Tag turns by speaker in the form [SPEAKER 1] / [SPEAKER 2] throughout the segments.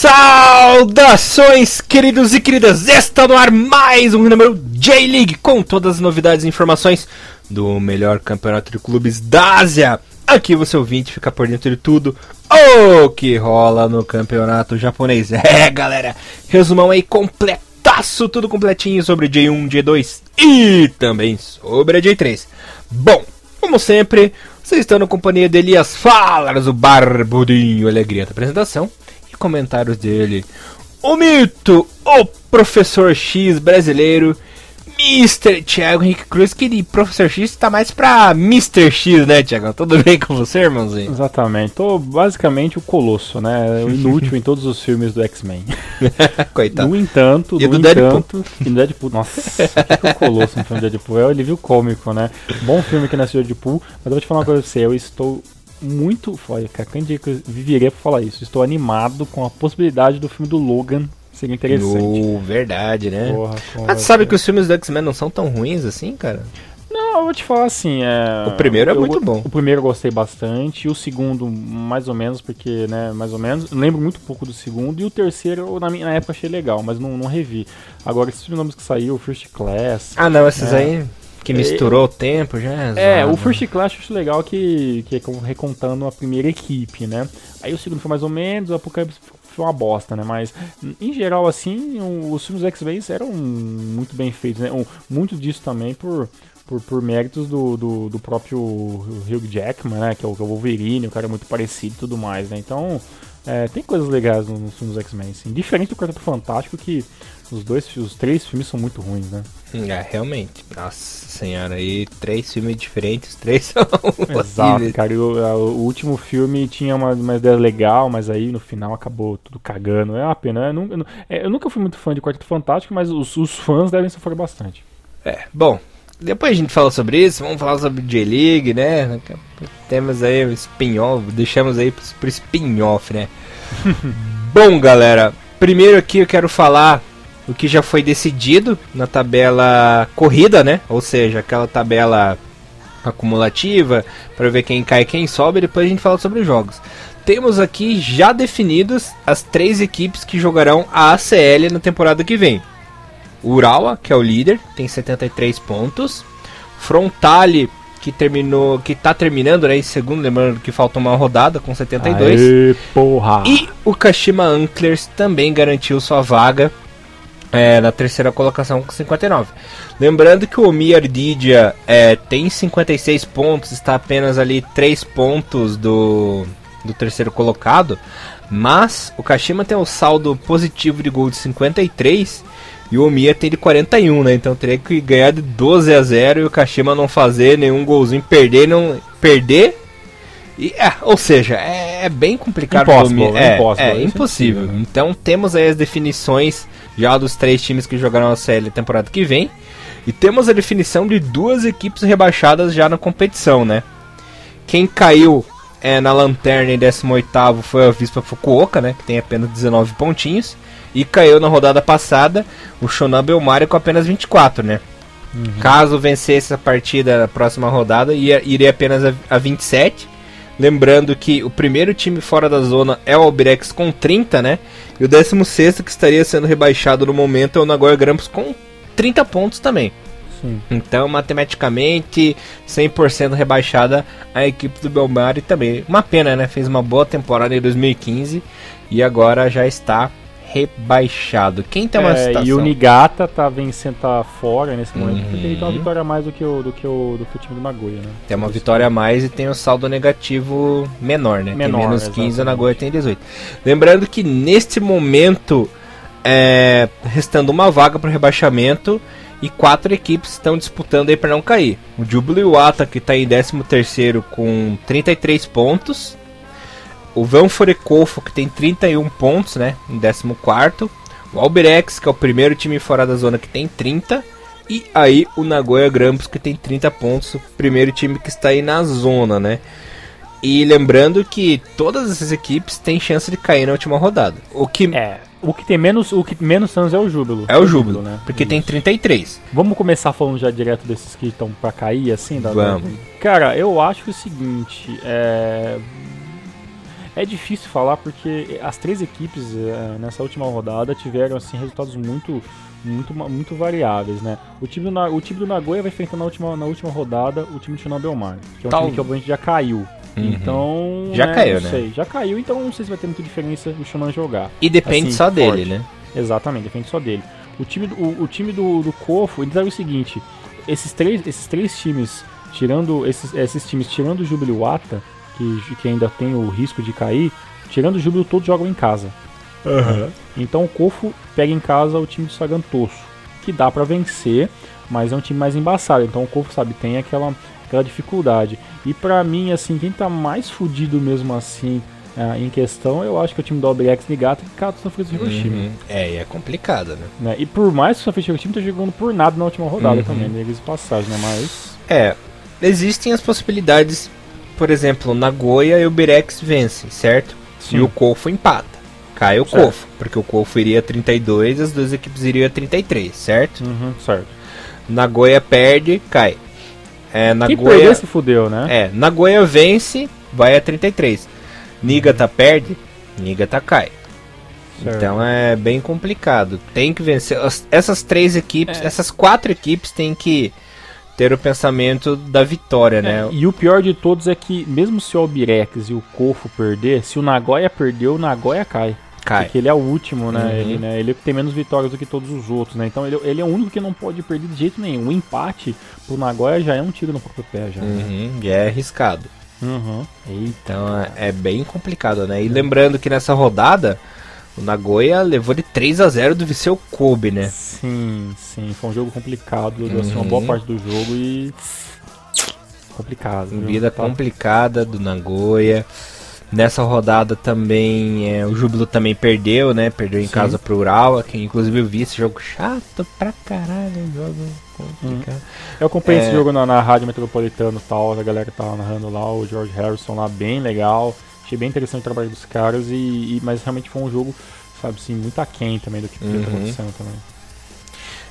[SPEAKER 1] Saudações, queridos e queridas! Está no ar mais um número J-League com todas as novidades e informações do melhor campeonato de clubes da Ásia. Aqui você ouvinte fica por dentro de tudo o que rola no campeonato japonês. É, galera, resumão aí completaço, tudo completinho sobre J1, J2 e também sobre a J3. Bom, como sempre, vocês estão na companhia de Elias Falas, o barbudinho alegria da apresentação comentários dele. O mito, o professor X brasileiro, Mr. Thiago Henrique Cruz, que de professor X tá mais pra Mr. X, né, Thiago? Tudo bem com você, irmãozinho?
[SPEAKER 2] Exatamente. Tô basicamente o Colosso, né? O inútil em todos os filmes do X-Men.
[SPEAKER 1] Coitado.
[SPEAKER 2] No entanto,
[SPEAKER 1] E
[SPEAKER 2] no
[SPEAKER 1] do Deadpool.
[SPEAKER 2] entanto, e no Deadpool. Nossa, o que, que é o Colosso no filme do Deadpool? É o alívio cômico, né? Bom filme que nasceu Deadpool, mas eu vou te falar uma coisa pra você, eu estou muito. Olha, cara, quem diria que eu viveria pra falar isso? Estou animado com a possibilidade do filme do Logan ser interessante.
[SPEAKER 1] No, verdade, né?
[SPEAKER 2] Porra,
[SPEAKER 1] Mas
[SPEAKER 2] vai
[SPEAKER 1] sabe que os filmes do X-Men não são tão ruins assim, cara?
[SPEAKER 2] Não, eu vou te falar assim, é...
[SPEAKER 1] O primeiro é
[SPEAKER 2] eu
[SPEAKER 1] muito bom.
[SPEAKER 2] O primeiro eu gostei bastante, o segundo mais ou menos, porque, né, mais ou menos, lembro muito pouco do segundo, e o terceiro eu, na, minha, na época achei legal, mas não, não revi. Agora, esses nomes que saiu, o First Class...
[SPEAKER 1] Ah, não, esses
[SPEAKER 2] É.
[SPEAKER 1] aí que misturou o tempo já.
[SPEAKER 2] É,
[SPEAKER 1] zoado.
[SPEAKER 2] o First Class eu acho legal que, que é como recontando a primeira equipe, né? Aí o segundo foi mais ou menos, o Apocalipse foi uma bosta, né? Mas, em geral, assim, os filmes X-Men eram muito bem feitos, né? Muito disso também por, por, por méritos do, do, do próprio Hugh Jackman, né? Que é o, que é o Wolverine, o cara é muito parecido e tudo mais, né? Então, é, tem coisas legais nos, nos filmes X-Men, assim. Diferente do Quarteto Fantástico, que os dois, os três filmes são muito ruins, né?
[SPEAKER 1] É, realmente. Nossa senhora, aí três filmes diferentes, três são
[SPEAKER 2] Exato, cara. E o, a- o último filme tinha uma, uma ideia legal, mas aí no final acabou tudo cagando. É uma pena. Eu, nu- eu nu- é, eu nunca fui muito fã de Quarteto Fantástico, mas os, os fãs devem sofrer bastante.
[SPEAKER 1] É, bom, depois a gente fala sobre isso, vamos falar sobre J-League, né? Temos aí o spin-off, deixamos aí pro, pro spin-off, né? bom, galera, primeiro aqui eu quero falar o que já foi decidido na tabela corrida, né? Ou seja, aquela tabela acumulativa para ver quem cai e quem sobe, depois a gente fala sobre os jogos. Temos aqui já definidos as três equipes que jogarão a ACL na temporada que vem. Urawa, que é o líder, tem 73 pontos. Frontale, que terminou, que tá terminando, né, em segundo, lembrando que falta uma rodada com 72.
[SPEAKER 2] Aê, porra!
[SPEAKER 1] E o Kashima Antlers também garantiu sua vaga é, na terceira colocação com 59. Lembrando que o Omi Ardidia é, tem 56 pontos, está apenas ali 3 pontos do, do terceiro colocado. Mas o Kashima tem um saldo positivo de gol de 53 e o Omiya tem de 41, né? Então teria que ganhar de 12 a 0 e o Kashima não fazer nenhum golzinho, perder, não perder. E, é, ou seja, é, é bem complicado.
[SPEAKER 2] Impossible, é impossible,
[SPEAKER 1] é
[SPEAKER 2] é
[SPEAKER 1] impossível.
[SPEAKER 2] impossível.
[SPEAKER 1] Então temos aí as definições já dos três times que jogarão a CL temporada que vem. E temos a definição de duas equipes rebaixadas já na competição, né? Quem caiu é, na lanterna em 18 foi a Vispa Fukuoka, né? Que tem apenas 19 pontinhos. E caiu na rodada passada o Shonan Belmari com apenas 24, né? Caso vencesse a partida na próxima rodada, ia, iria apenas a, a 27. Lembrando que o primeiro time fora da zona é o Albirex com 30, né? E o 16 que estaria sendo rebaixado no momento é o Nagoya Grampus com 30 pontos também.
[SPEAKER 2] Sim.
[SPEAKER 1] Então, matematicamente, 100% rebaixada a equipe do Belmari também. Uma pena, né? Fez uma boa temporada em 2015 e agora já está rebaixado. Quem tem uma
[SPEAKER 2] É, e o Nigata tá vencendo, tá fora nesse momento,
[SPEAKER 1] Uhum.
[SPEAKER 2] porque ele tem uma vitória a mais do que o, do que o, do que o time do Nagoya, né?
[SPEAKER 1] Tem uma vitória a mais e tem um saldo negativo menor, né?
[SPEAKER 2] Menor,
[SPEAKER 1] tem menos 15, o. Nagoya tem 18. Lembrando que neste momento, é, restando uma vaga para o rebaixamento e quatro equipes estão disputando aí para não cair. O Jubiluata, que está em 13º com 33 pontos. O Van Forecofo, que tem 31 pontos, né? Em 14º. O Albirex, que é o primeiro time fora da zona, que tem 30. E aí o Nagoya Grampus, que tem 30 pontos, o primeiro time que está aí na zona, né? E lembrando que todas essas equipes têm chance de cair na última rodada. O que é,
[SPEAKER 2] É, o que tem menos, o que menos anos é o Júbilo.
[SPEAKER 1] o Júbilo,
[SPEAKER 2] né?
[SPEAKER 1] porque tem
[SPEAKER 2] Isso.
[SPEAKER 1] 33.
[SPEAKER 2] Vamos começar falando já direto desses que estão pra cair, assim? Da,
[SPEAKER 1] Vamos.
[SPEAKER 2] Cara, eu acho que é o seguinte, é... É difícil falar porque as três equipes é, nessa última rodada tiveram assim resultados muito muito, muito variáveis, né? O time, do, o time do Nagoya vai enfrentar na última, na última rodada o time do Chernobyl Mar, que é um Tal... time que obviamente já caiu. Uhum. Então.
[SPEAKER 1] Já
[SPEAKER 2] né,
[SPEAKER 1] caiu, né?
[SPEAKER 2] Sei, já caiu, então não sei se vai ter muita diferença o Shonan jogar.
[SPEAKER 1] E depende assim, só forte. dele, né?
[SPEAKER 2] Exatamente, depende só dele. O time, o, o time do, do Kofo, ele sabe o seguinte: esses três, esses três times, tirando esses, esses times, tirando o Jubiluata, que, que ainda tem o risco de cair, tirando o Júbilo, todos jogam em casa.
[SPEAKER 1] Uhum.
[SPEAKER 2] Então o Kofo pega em casa o time do Sagantoso, que dá para vencer, mas é um time mais embaçado. Então o Kofo, sabe, tem aquela, aquela dificuldade. E para mim, assim, quem tá mais fudido mesmo assim é, em questão, eu acho que é o time do Albirex Nigato que Kato São Francisco Hiroshima.
[SPEAKER 1] Uhum. É, e é complicado, né?
[SPEAKER 2] né? E por mais que o São Francisco Hiroshima tá jogando por nada na última rodada uhum. também, né? de passagem, né? Mas.
[SPEAKER 1] É, existem as possibilidades, por exemplo, Nagoya e o Birex vencem, certo? Sim. E o Kofo empata cai o certo. Kofo, porque o Kofo iria a 32 e as duas equipes iriam a 33, certo?
[SPEAKER 2] Uhum, certo.
[SPEAKER 1] Nagoya perde, cai.
[SPEAKER 2] É, Nagoya, Quem perder se fudeu, né?
[SPEAKER 1] É, Nagoya vence, vai a 33. Nigata uhum. perde, Nigata cai. Certo. Então é bem complicado. Tem que vencer. Essas três equipes, é. essas quatro equipes têm que ter o pensamento da vitória, né?
[SPEAKER 2] É, e o pior de todos é que, mesmo se o Albirex e o Kofo perder, se o Nagoya perder, o Nagoya cai. Cai. Porque ele é o último, né? Uhum. Ele, né? Ele tem menos vitórias do que todos os outros, né? Então ele, ele é o único que não pode perder de jeito nenhum. O empate pro Nagoya já é um tiro no próprio pé, já.
[SPEAKER 1] Uhum. E é arriscado.
[SPEAKER 2] Uhum.
[SPEAKER 1] Então é, é bem complicado, né? E lembrando que nessa rodada o Nagoya levou de 3 a 0 do Viseu Kobe, né?
[SPEAKER 2] Sim, sim. Foi um jogo complicado. Uhum. Assim, uma boa parte do jogo e. Complicado.
[SPEAKER 1] Vida tá... complicada do Nagoya. Nessa rodada também é, o Júbilo também perdeu, né? Perdeu em Sim. casa pro Ural, que inclusive eu vi esse jogo chato pra caralho, um jogo complicado. Hum.
[SPEAKER 2] Eu acompanhei é... esse jogo na, na Rádio Metropolitana e tal, a galera que tava narrando lá, o George Harrison lá, bem legal. Achei bem interessante o trabalho dos caras, e, e mas realmente foi um jogo, sabe assim, muito aquém também do que podia estar uhum. acontecendo também.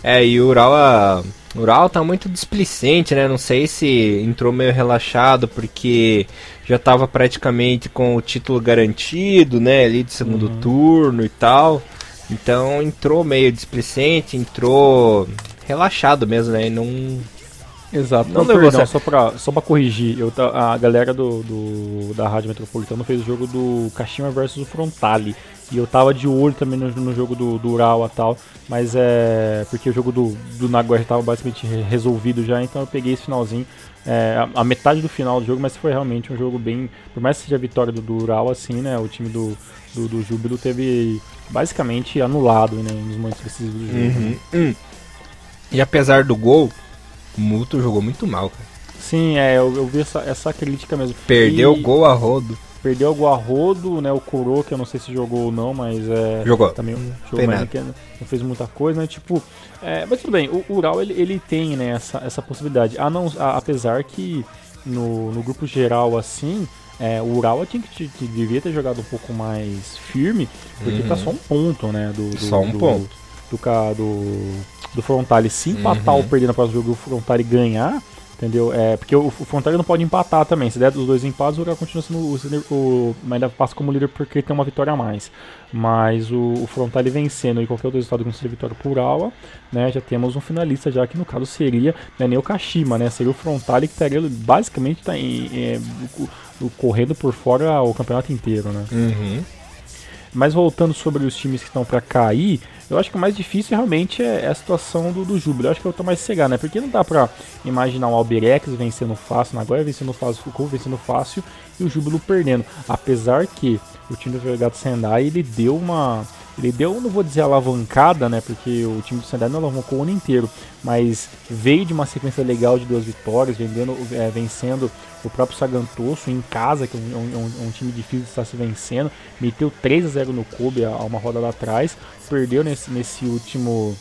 [SPEAKER 1] É, e o Ural, a... o Ural tá muito displicente, né? Não sei se entrou meio relaxado porque já estava praticamente com o título garantido, né? Ali de segundo uhum. turno e tal. Então entrou meio displicente, entrou relaxado mesmo, né? E não
[SPEAKER 2] Exato. Não, não perdão, só pra, só pra corrigir, eu, a galera do, do, da Rádio Metropolitana fez o jogo do Kashima versus o Frontale. E eu tava de olho também no, no jogo do, do Urawa e tal, mas é. Porque o jogo do, do Nagoya tava basicamente resolvido já, então eu peguei esse finalzinho, é, a, a, metade do final do jogo, mas foi realmente um jogo bem. Por mais que seja a vitória do, do Urawa, assim, né? O time do, do, do Júbilo teve basicamente anulado né, nos momentos decisivos do jogo.
[SPEAKER 1] Uhum. Hum. E apesar do gol, Muto jogou muito mal, cara.
[SPEAKER 2] Sim, é, eu, eu vi essa, essa crítica mesmo.
[SPEAKER 1] Perdeu o gol a rodo.
[SPEAKER 2] Perdeu o gol a rodo, né? O Kuro, que eu não sei se jogou ou não, mas é.
[SPEAKER 1] Jogou.
[SPEAKER 2] Também jogou, mas não fez muita coisa, né? Tipo. É, mas tudo bem, o Ural ele, ele tem né, essa, essa possibilidade. A não, a, apesar que no, no grupo geral assim. É, o Ural tinha que, que, devia ter jogado um pouco mais firme, porque tá uhum. tá só um ponto, né? Do, do
[SPEAKER 1] só um
[SPEAKER 2] do,
[SPEAKER 1] ponto.
[SPEAKER 2] Do, do, do, Frontale se empatar uhum. ou perder no próximo jogo o Frontale ganhar, entendeu? É, porque o, o Frontale não pode empatar também. Se der dos dois empates, o Ural continua sendo o, o, ainda passa como líder porque tem uma vitória a mais. Mas o, o Frontale vencendo e qualquer outro resultado que não seja vitória por Urawa, né? Já temos um finalista já que no caso seria né, nem o Kashima, né? Seria o Frontale que estaria basicamente tá em, é, correndo por fora o campeonato inteiro, né?
[SPEAKER 1] Uhum.
[SPEAKER 2] Mas voltando sobre os times que estão para cair, eu acho que o mais difícil realmente é, é a situação do, do Júbilo. Eu acho que eu tô mais cegado, né? Porque não dá pra imaginar o Albirex vencendo fácil, o Nagoya vencendo fácil, Foucault vencendo fácil e o Júbilo perdendo. Apesar que o time do Vergato Sendai ele deu uma ele deu, não vou dizer alavancada, né? Porque o time do Sendai não alavancou o ano inteiro, mas veio de uma sequência legal de duas vitórias, vendendo, é, vencendo o próprio Sagantoso em casa, que é um, um, um, time difícil de estar se vencendo. Meteu 3 a 0 no Kobe há uma rodada atrás, perdeu nesse, nesse último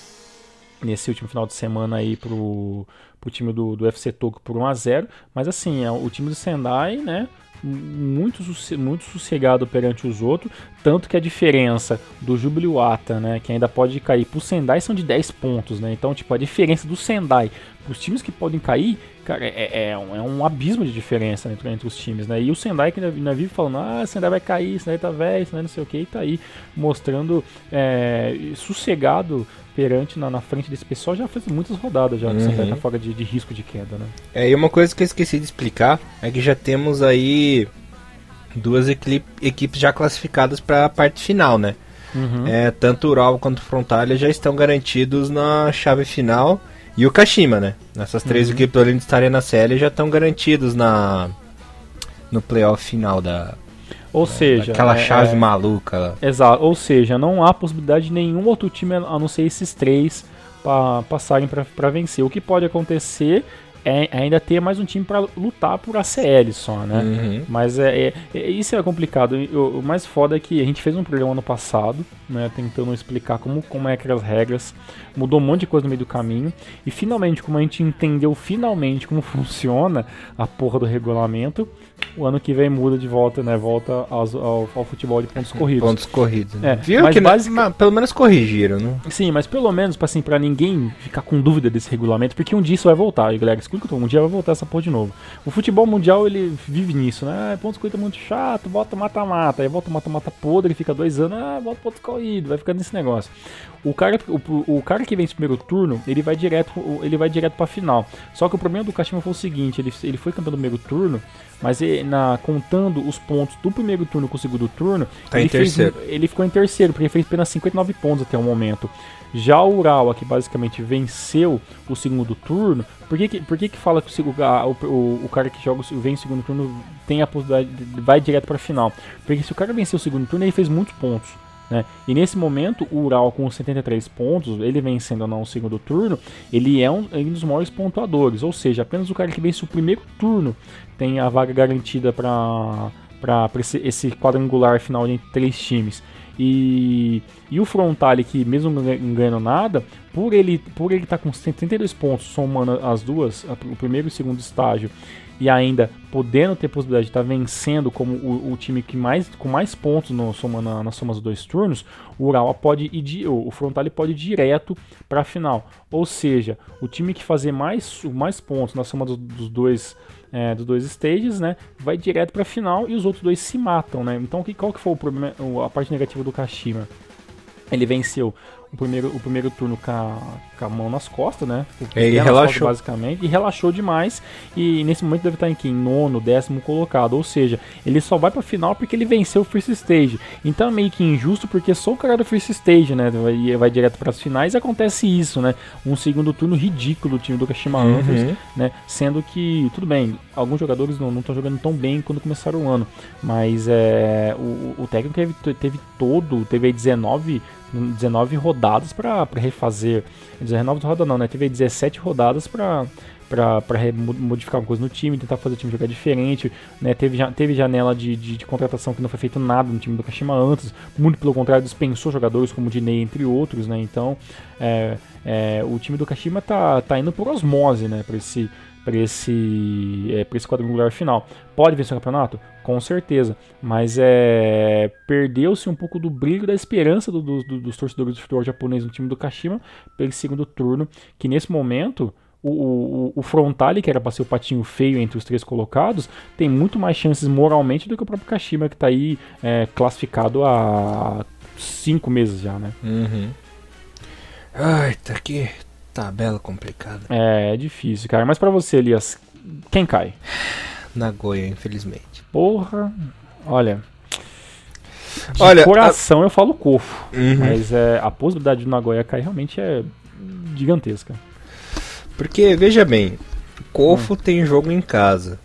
[SPEAKER 2] nesse último final de semana aí pro, pro time do, do FC Tokyo por 1 a 0 mas assim, é, o time do Sendai, né, muito, muito sossegado perante os outros, tanto que a diferença do Jubiluata, né, que ainda pode cair pro Sendai são de 10 pontos, né? Então, tipo, a diferença do Sendai os times que podem cair, cara, é, é, é, um, é um abismo de diferença entre, entre, os times, né? E o Sendai que ainda, vive falando, ah, Sendai vai cair, Sendai tá velho, Sendai não sei o que, e tá aí mostrando é, sossegado perante na, na, frente desse pessoal já fez muitas rodadas já, uhum. tá fora de, de risco de queda, né?
[SPEAKER 1] É, e uma coisa que eu esqueci de explicar é que já temos aí duas equipes já classificadas para a parte final, né? Uhum. É, tanto o Ural quanto o Frontalha já estão garantidos na chave final. E o Kashima, né? Essas três uhum. equipes, além de estarem na série, já estão garantidos na no playoff final da.
[SPEAKER 2] Ou né, seja,
[SPEAKER 1] aquela é, chave é, maluca lá.
[SPEAKER 2] Exato. Ou seja, não há possibilidade de nenhum outro time a não ser esses três para passarem para vencer. O que pode acontecer é, ainda ter mais um time para lutar por ACL só, né? Uhum. Mas é, é, é, isso é complicado. O, o, mais foda é que a gente fez um programa ano passado, né? Tentando explicar como, como é que as regras. Mudou um monte de coisa no meio do caminho. E finalmente, como a gente entendeu finalmente como funciona a porra do regulamento, o ano que vem muda de volta, né? Volta aos, ao, ao, futebol de pontos corridos.
[SPEAKER 1] Pontos corridos. Né? É, Viu mas que basic... mas, pelo menos corrigiram, né?
[SPEAKER 2] Sim, mas pelo menos assim, para ninguém ficar com dúvida desse regulamento, porque um dia isso vai voltar, e galera, escuta, um dia vai voltar essa porra de novo. O futebol mundial ele vive nisso, né? Ah, pontos corridos é muito chato, volta mata-mata, aí volta mata-mata podre, fica dois anos, ah, volta pontos corridos, vai ficando nesse negócio. O cara, o, o cara que vence o primeiro turno, ele vai direto, ele vai direto para final. Só que o problema do Kashima foi o seguinte, ele, ele foi campeão do primeiro turno, mas ele, na, contando os pontos do primeiro turno com o segundo turno,
[SPEAKER 1] tá
[SPEAKER 2] ele,
[SPEAKER 1] fez,
[SPEAKER 2] ele ficou em terceiro, porque ele fez apenas 59 pontos até o momento. Já o Urawa, que basicamente venceu o segundo turno, por que, por que, que fala que o, o, o cara que joga vem o segundo turno tem a possibilidade, de, vai direto para a final? Porque se o cara venceu o segundo turno, ele fez muitos pontos. Né? E nesse momento, o Ural com 73 pontos, ele vencendo ou não o segundo turno, ele é um, um, dos maiores pontuadores. Ou seja, apenas o cara que vence o primeiro turno tem a vaga garantida para esse, esse quadrangular final entre três times. E, e o Frontale, que mesmo não ganhando nada, por ele por ele estar tá com 72 pontos, somando as duas, o primeiro e o segundo estágio, e ainda podendo ter possibilidade de estar tá vencendo como o, o, time que mais com mais pontos no soma, na, na soma dos dois turnos, o Urawa pode ir o Frontale pode ir direto para a final. Ou seja, o time que fazer mais, mais pontos na soma dos, dos dois é, dos dois stages, né, vai direto para a final e os outros dois se matam, né? Então, que, qual que foi o problema, a parte negativa do Kashima? Ele venceu o primeiro, o primeiro turno com a, com a mão nas costas, né?
[SPEAKER 1] Ele relaxou.
[SPEAKER 2] Costas, basicamente, e relaxou demais. E nesse momento deve estar em quem? Nono, décimo colocado. Ou seja, ele só vai pra final porque ele venceu o First Stage. Então é meio que injusto porque só o cara do First Stage, né? Vai, vai direto para as finais e acontece isso, né? Um segundo turno ridículo do time do Kashima uhum. Antlers, né? Sendo que, tudo bem, alguns jogadores não estão jogando tão bem quando começaram o ano. Mas é, o, o técnico teve, teve todo, teve aí 19 19 rodadas para refazer. 19 rodadas não, né? Teve 17 rodadas para para modificar alguma coisa no time, tentar fazer o time jogar diferente. Né? Teve, teve janela de, de, de, contratação que não foi feito nada no time do Kashima antes, muito pelo contrário, dispensou jogadores como o Dinei, entre outros. Né? Então, é, é, o time do Kashima tá, tá indo por osmose né? para esse, para esse, é, esse quadrangular final. Pode vencer o campeonato? Com certeza. Mas é, perdeu-se um pouco do brilho da esperança do, do, do, dos torcedores do futebol japonês no time do Kashima pelo segundo turno, que nesse momento o, o, o Frontale, que era para ser o patinho feio entre os três colocados, tem muito mais chances moralmente do que o próprio Kashima, que está aí é, classificado há cinco meses já, né?
[SPEAKER 1] Uhum. Ai, tá aqui, Tabela complicada.
[SPEAKER 2] É, é difícil, cara. Mas para você, Elias, quem cai?
[SPEAKER 1] Nagoya, infelizmente.
[SPEAKER 2] Porra, olha. De olha, coração a... eu falo Cofo. Uhum. Mas é, a possibilidade de Nagoya cair realmente é gigantesca.
[SPEAKER 1] Porque, veja bem, Cofo hum. tem jogo em casa.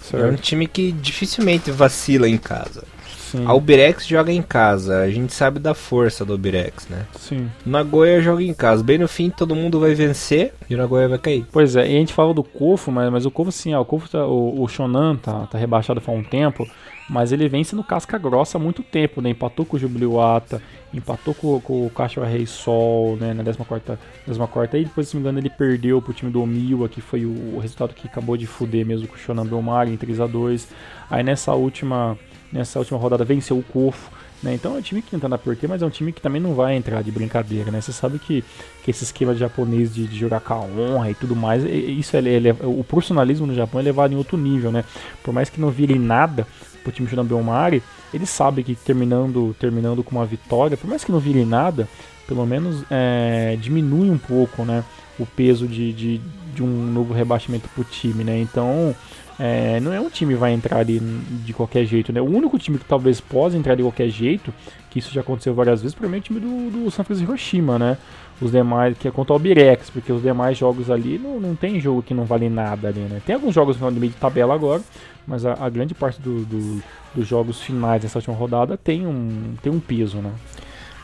[SPEAKER 1] Certo. É um time que dificilmente vacila em casa. Sim. A Ubirex joga em casa, a gente sabe da força do Ubirex, né?
[SPEAKER 2] Sim.
[SPEAKER 1] Nagoya joga em casa. Bem no fim, todo mundo vai vencer e o Nagoya vai cair.
[SPEAKER 2] Pois é, e a gente fala do Kofo, mas, mas o Kofo sim, ó, o Kofo tá, o, o Shonan tá, tá rebaixado faz um tempo, mas ele vem sendo casca grossa há muito tempo, né? Empatou com o Jubiluata, empatou com, com o Caixa Rei Sol, né? Na 14 14 aí depois, se não me engano, ele perdeu pro time do Omiwa, que foi o, o resultado que acabou de fuder mesmo com o Shonan Belmar em 3 a 2 Aí nessa última nessa última rodada venceu o Cofo. Né? Então é um time que tenta andar por quê, mas é um time que também não vai entrar de brincadeira, né? Você sabe que, que esse esquema japonês de, de jogar com a honra e tudo mais, isso é, é, o profissionalismo no Japão é levado em outro nível, né? Por mais que não vire nada pro time Shonan Belmari, ele sabe que terminando, terminando com uma vitória, por mais que não vire nada, pelo menos é, diminui um pouco, né? O peso de, de, de um novo rebaixamento pro time, né? Então é, não é um time que vai entrar ali de qualquer jeito, né? O único time que talvez possa entrar de qualquer jeito, que isso já aconteceu várias vezes, para mim é o time do, do San Francisco Hiroshima, né? Os demais, que é contra o Albirex, porque os demais jogos ali não, não tem jogo que não vale nada ali, né? Tem alguns jogos no meio de tabela agora, mas a, a grande parte do, do, dos jogos finais dessa última rodada tem um, tem um peso, né?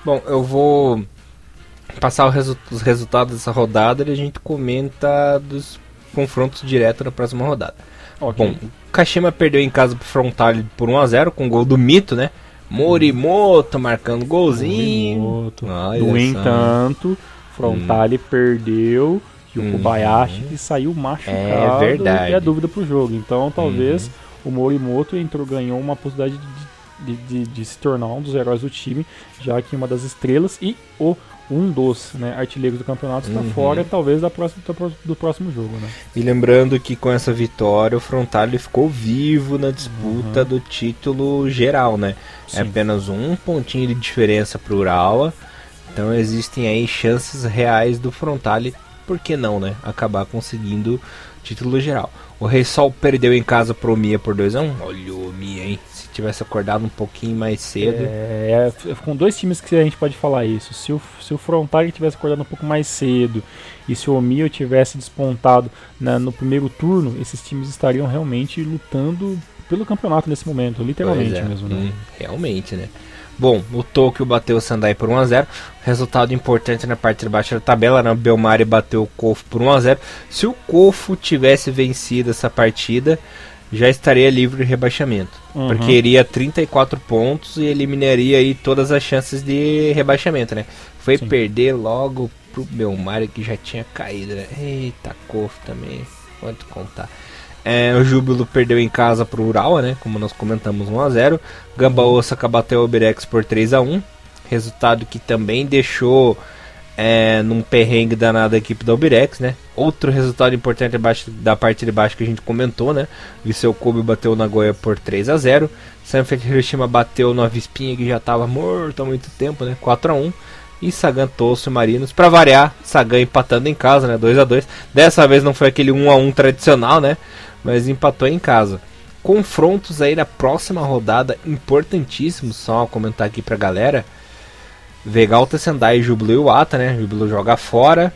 [SPEAKER 1] Bom, eu vou passar resu os resultados dessa rodada e a gente comenta dos confrontos direto na próxima rodada. Okay. Bom, o Kashima perdeu em casa pro Frontale por 1x0 com o gol do Mito, né? Morimoto marcando golzinho. Morimoto.
[SPEAKER 2] No entanto, Frontale hum. perdeu e o hum. Kobayashi que saiu machucado é verdade. e a dúvida pro jogo. Então talvez hum. o Morimoto entrou, ganhou uma possibilidade de, de, de, de, se tornar um dos heróis do time, já que uma das estrelas e o um dos né, artilheiros do campeonato está uhum. fora, talvez, da próxima, do próximo jogo. Né?
[SPEAKER 1] E lembrando que com essa vitória o Frontale ficou vivo na disputa uhum. do título geral, né? É Sim. É apenas um pontinho de diferença para o Urawa. Então existem aí chances reais do Frontale, por que não, né? Acabar conseguindo título geral. O Rei Sol perdeu em casa pro Mia por 2x1. Um. Olha o Mia, hein? Tivesse acordado um pouquinho mais cedo.
[SPEAKER 2] É, é, com dois times que a gente pode falar isso. Se o, se o Frontale tivesse acordado um pouco mais cedo e se o Omio tivesse despontado na, no primeiro turno, esses times estariam realmente lutando pelo campeonato nesse momento, literalmente
[SPEAKER 1] é.
[SPEAKER 2] mesmo. Né? Hum,
[SPEAKER 1] realmente, né? Bom, o Tokyo bateu o Sandai por 1x0. Resultado importante na parte de baixo da tabela. Né? O Belmari bateu o Kofu por 1x0. Se o Kofu tivesse vencido essa partida, já estaria livre de rebaixamento. Uhum. Porque iria 34 pontos e eliminaria aí todas as chances de rebaixamento, né? Foi Sim. perder logo pro Belmari que já tinha caído, né? Eita, cofre também. Quanto contar. É, o Júbilo perdeu em casa pro Ural, né? Como nós comentamos 1x0. Gamba Osaka bateu o Birex por 3x1. Resultado que também deixou é, num perrengue danado a equipe da Albirex, né? Outro resultado importante abaixo, da parte de baixo que a gente comentou, né? Viseu Kobe bateu o Nagoya por 3 a 0 Sanfrecce Hiroshima bateu no Avispinha que já estava morto há muito tempo, né? 4 a 1 e Sagan Tosso Marinos. Para variar, Sagan empatando em casa, né? 2 a 2 Dessa vez não foi aquele 1 a 1 tradicional, né? Mas empatou em casa. Confrontos aí na próxima rodada importantíssimos, só comentar aqui pra galera. Vegalta, Sendai, e Wata, né? Júbilo joga fora.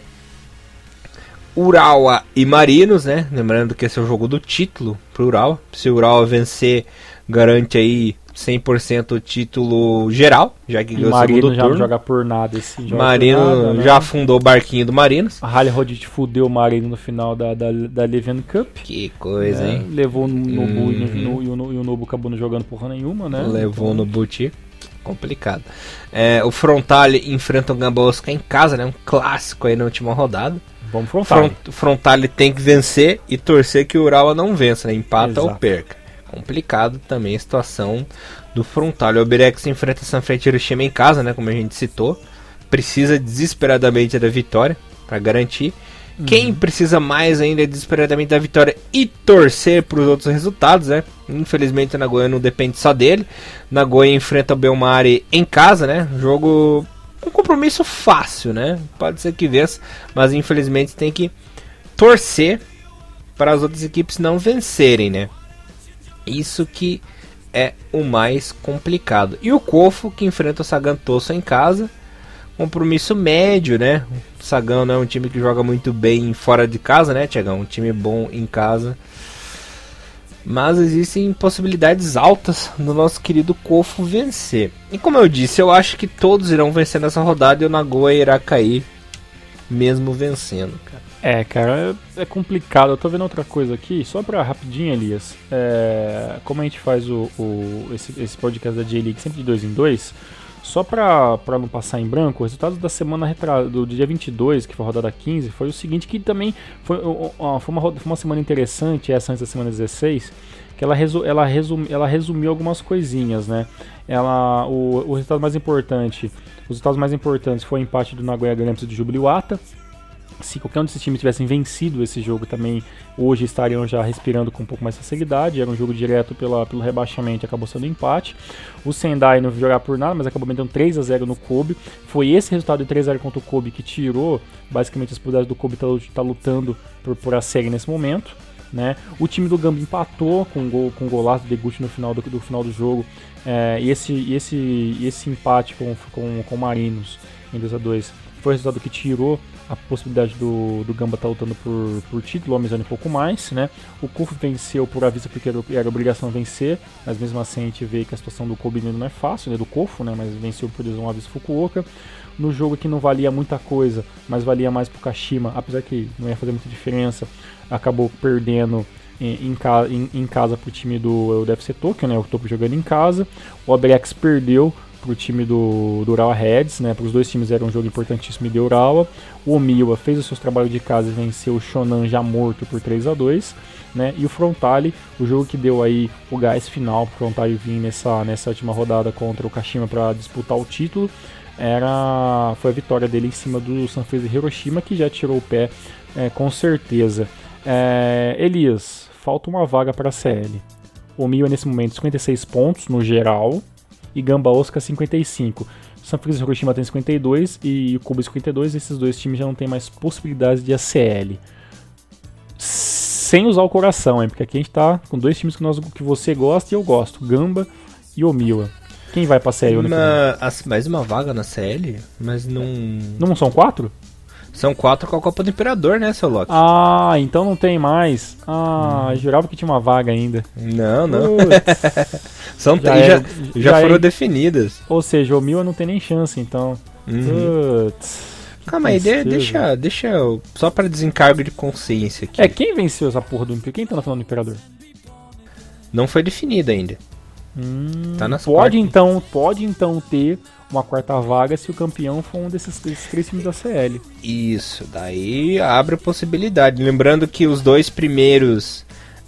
[SPEAKER 1] Urawa e Marinos, né? Lembrando que esse é o jogo do título pro Urawa. Se o Urawa vencer, garante aí 100% o título geral, já que
[SPEAKER 2] ganhou o segundo já turno. não joga por nada esse
[SPEAKER 1] jogo. Marino nada, né? já afundou o barquinho do Marinos.
[SPEAKER 2] A Rally Rodit fudeu o Marino no final da, da, da Leven Cup.
[SPEAKER 1] Que coisa, né? hein?
[SPEAKER 2] Levou no Nobu hum. e, o, Nobu acabou não jogando porra nenhuma, né?
[SPEAKER 1] Levou então... no Buti complicado. É, o Frontale enfrenta o Gamba Osaka em casa, né? Um clássico aí na última rodada.
[SPEAKER 2] Vamos Frontale.
[SPEAKER 1] Front, Frontale tem que vencer e torcer que o Urawa não vença, né? Empata Exato. ou perca. Complicado também a situação do Frontale. O Oberex enfrenta Sanfrecce Hiroshima em casa, né? Como a gente citou. Precisa desesperadamente da vitória para garantir. Quem uhum. precisa mais ainda desesperadamente da vitória e torcer para os outros resultados, né? Infelizmente o Nagoya não depende só dele. Nagoya enfrenta o Belmari em casa, né? Jogo um compromisso fácil, né? Pode ser que vença, mas infelizmente tem que torcer para as outras equipes não vencerem, né? Isso que é o mais complicado. E o Kofo que enfrenta o Sagantoso em casa compromisso médio, né? O Sagão não é um time que joga muito bem fora de casa, né, Tiagão? Um time bom em casa. Mas existem possibilidades altas do nosso querido Kofo vencer. E como eu disse, eu acho que todos irão vencer nessa rodada e o Nagoya irá cair mesmo vencendo, cara.
[SPEAKER 2] É, cara, é, é complicado. Eu tô vendo outra coisa aqui, só pra rapidinho, Elias. É, como a gente faz o, o esse, esse podcast da J-League sempre de dois em dois, Só pra, pra não passar em branco, o resultado da semana retra... do dia 22, que foi a rodada 15, foi o seguinte, que também foi, foi, uma, foi uma semana interessante, essa antes da semana 16, que ela, resu, ela, resum, ela resumiu algumas coisinhas, né? Ela, o, o resultado mais importante, os resultados mais importantes foi o empate do Nagoya Grampus de Jubiluata, se qualquer um desses times tivessem vencido esse jogo também, hoje estariam já respirando com um pouco mais de facilidade. Era um jogo direto pela, pelo rebaixamento acabou sendo um empate. O Sendai não jogar por nada, mas acabou metendo 3 a 0 no Kobe. Foi esse resultado de 3 a 0 contra o Kobe que tirou basicamente as possibilidades do Kobe estar tá, tá lutando por, por a série nesse momento. Né? O time do Gamba empatou com um gol, com um golaço de Deguchi no final do, do final do jogo. É, e esse, esse, esse empate com, com, com o Marinos em 2 a 2 foi o resultado que tirou a possibilidade do, do Gamba estar tá lutando por, por título, amizade um pouco mais, né? O Kufu venceu por avisa porque era, era obrigação vencer, mas mesmo assim a gente vê que a situação do Kobe não é fácil, né? Do Kofu, né? Mas venceu por um aviso Fukuoka. No jogo que não valia muita coisa, mas valia mais pro Kashima, apesar que não ia fazer muita diferença, acabou perdendo em, em, em casa pro time do UFC Tokyo, né? O Topo jogando em casa. O Abrex perdeu para o time do, do Urawa Reds, né? Para os dois times era um jogo importantíssimo e deu Urawa. O Omiwa fez os seus trabalhos de casa e venceu o Shonan já morto por 3 a 2 né? E o Frontale, o jogo que deu aí o gás final para o Frontale vir nessa, nessa última rodada contra o Kashima para disputar o título, era foi a vitória dele em cima do Sanfrecce Hiroshima, que já tirou o pé é, com certeza. É, Elias, falta uma vaga para a CL. O Mio nesse momento 56 pontos no geral, e Gamba Osaka 55. São Francisco e Hiroshima tem 52 e o Kubo 52. Esses dois times já não tem mais possibilidades de ACL. Sem usar o coração, hein? Porque aqui a gente tá com dois times que, nós, que você gosta e eu gosto: Gamba e Omiwa. Quem vai pra CL?
[SPEAKER 1] Uma, mais uma vaga na CL? Mas não.
[SPEAKER 2] Não são quatro?
[SPEAKER 1] São quatro com a Copa do Imperador, né, seu Loki?
[SPEAKER 2] Ah, então não tem mais. Ah, hum. jurava que tinha uma vaga ainda.
[SPEAKER 1] Não, não. São já, já, já, já, foram é... definidas.
[SPEAKER 2] Ou seja, o Mil não tem nem chance, então.
[SPEAKER 1] Uhum. Calma aí, de, deixa, deixa só para desencargo de consciência aqui.
[SPEAKER 2] É, quem venceu essa porra do Imperador? Quem tá na final do Imperador?
[SPEAKER 1] Não foi definido ainda.
[SPEAKER 2] Hum, tá nas pode então, pode então ter uma quarta vaga se o campeão for um desses, desses três times da CL.
[SPEAKER 1] Isso, daí abre a possibilidade. Lembrando que os dois primeiros